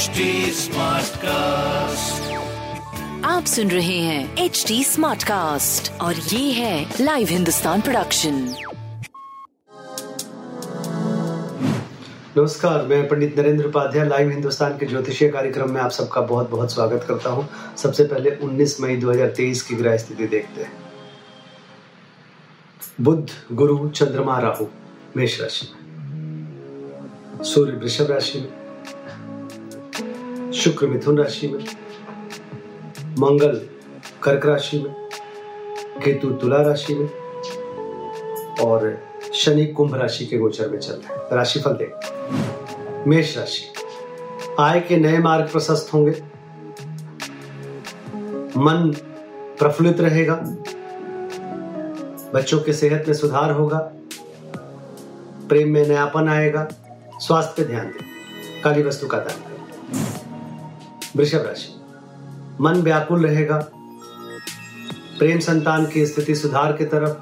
HD Smartcast. आप सुन रहे हैं एच डी स्मार्ट कास्ट और ये है लाइव हिंदुस्तान प्रोडक्शन नमस्कार मैं पंडित नरेंद्र उपाध्याय लाइव हिंदुस्तान के ज्योतिषीय कार्यक्रम में आप सबका बहुत बहुत स्वागत करता हूँ। सबसे पहले 19 मई 2023 की ग्रह स्थिति देखते हैं। बुद्ध गुरु चंद्रमा राहु मेष राशि में। सूर्य वृषभ राशि में। शुक्र मिथुन राशि में, मंगल कर्क राशि में, केतु तुला राशि में, और शनि कुंभ राशि के गोचर में चल रहे हैं। राशिफल देख। मेष राशि। आय के नए मार्ग प्रशस्त होंगे। मन प्रफुल्लित रहेगा। बच्चों के सेहत में सुधार होगा। प्रेम में नयापन आएगा। स्वास्थ्य पे ध्यान दें। काली वस्तु का दान करें। वृषभ राशि मन व्याकुल रहेगा। प्रेम संतान की स्थिति सुधार की तरफ़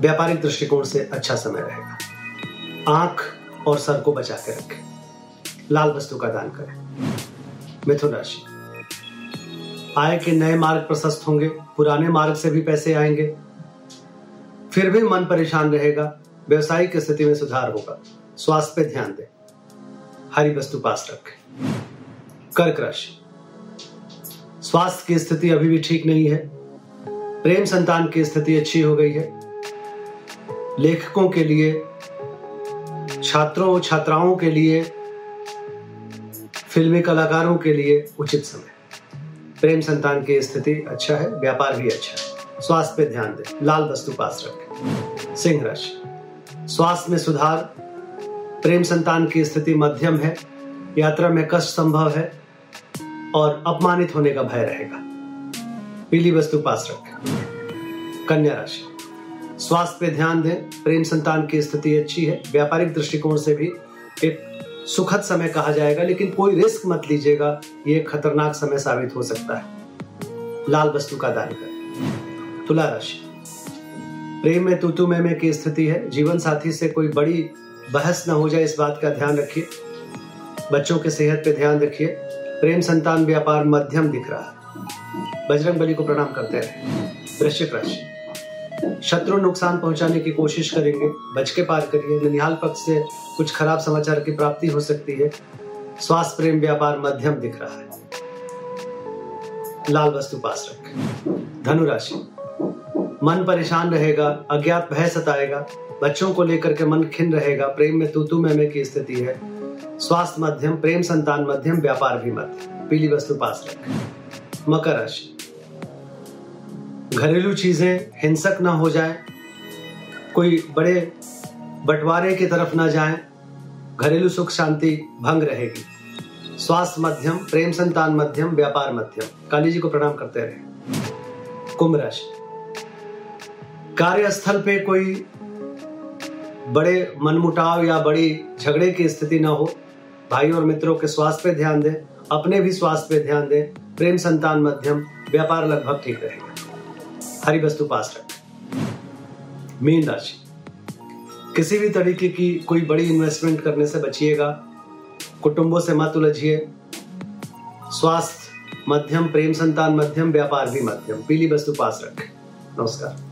व्यापारिक दृष्टिकोण से अच्छा समय रहेगा। आँख और सर को बचा के रखें। लाल वस्तु का दान करें। मिथुन राशि। आय के नए मार्ग प्रशस्त होंगे। पुराने मार्ग से भी पैसे आएँगे। फिर भी मन परेशान रहेगा। व्यवसायिक स्थिति में सुधार होगा। स्वास्थ्य पे ध्यान दें। हरी वस्तु पास रखें। कर्क राशि स्वास्थ्य की स्थिति अभी भी ठीक नहीं है। प्रेम संतान की स्थिति अच्छी हो गई है। लेखकों के लिए, छात्रों छात्राओं के लिए, फिल्मी कलाकारों के लिए उचित समय। प्रेम संतान की स्थिति अच्छा है, व्यापार भी अच्छा है। स्वास्थ्य पे ध्यान दें। लाल वस्तु पास रखें। सिंह राशि। स्वास्थ्य में सुधार प्रेम संतान की स्थिति मध्यम है। यात्रा में कष्ट संभव है और अपमानित होने का भय रहेगा। पीली वस्तु पास रखें। कन्या राशि। स्वास्थ्य पे ध्यान दें। प्रेम संतान की स्थिति अच्छी है। व्यापारिक दृष्टिकोण से भी एक सुखद समय कहा जाएगा लेकिन कोई रिस्क मत लीजिएगा। ये खतरनाक समय साबित हो सकता है। लाल वस्तु का दान करें। तुला राशि। प्रेम में तूतु में, में की स्थिति है। जीवन साथी से कोई बड़ी बहस न हो जाए इस बात का ध्यान रखिए। बच्चों के सेहत पे ध्यान रखिए। प्रेम संतान व्यापार मध्यम दिख रहा है। बजरंग बली को प्रणाम करते रहे वृश्चिक राशि। शत्रु नुकसान पहुँचाने की कोशिश करेंगे। बच के पार करिए। ननिहाल पक्ष से कुछ खराब समाचार की प्राप्ति हो सकती है। स्वास्थ्य प्रेम व्यापार मध्यम दिख रहा है। लाल वस्तु पास रखें। धनुराशि मन परेशान रहेगा, अज्ञात भय सताएगा, बच्चों को लेकर के मन खिन रहेगा, प्रेम में तूतू में की स्थिति है। स्वास्थ्य मध्यम, प्रेम संतान मध्यम, व्यापार भी मध्यम पीली वस्तु पास रखें। मकर राशि। घरेलू चीज़ें हिंसक ना हो जाए, कोई बड़े बंटवारे की तरफ़ ना जाए, घरेलू सुख शांति भंग रहेगी। स्वास्थ्य मध्यम, प्रेम संतान मध्यम, व्यापार मध्यम। काली जी को प्रणाम करते रहे। कुंभ राशि। कार्यस्थल पे कोई बड़े मनमुटाव या बड़ी झगड़े की स्थिति ना हो भाई और मित्रों के स्वास्थ्य पे ध्यान दें, अपने भी स्वास्थ्य पे ध्यान दें, प्रेम संतान मध्यम, व्यापार लगभग ठीक रहेगा। हरी वस्तु पास रखें। मीन राशि। किसी भी तरीके की कोई बड़ी इन्वेस्टमेंट करने से बचिएगा। कुटुंबों से मत उलझिए। स्वास्थ्य मध्यम, प्रेम संतान मध्यम, व्यापार भी मध्यम। पीली वस्तु पास रखें। नमस्कार।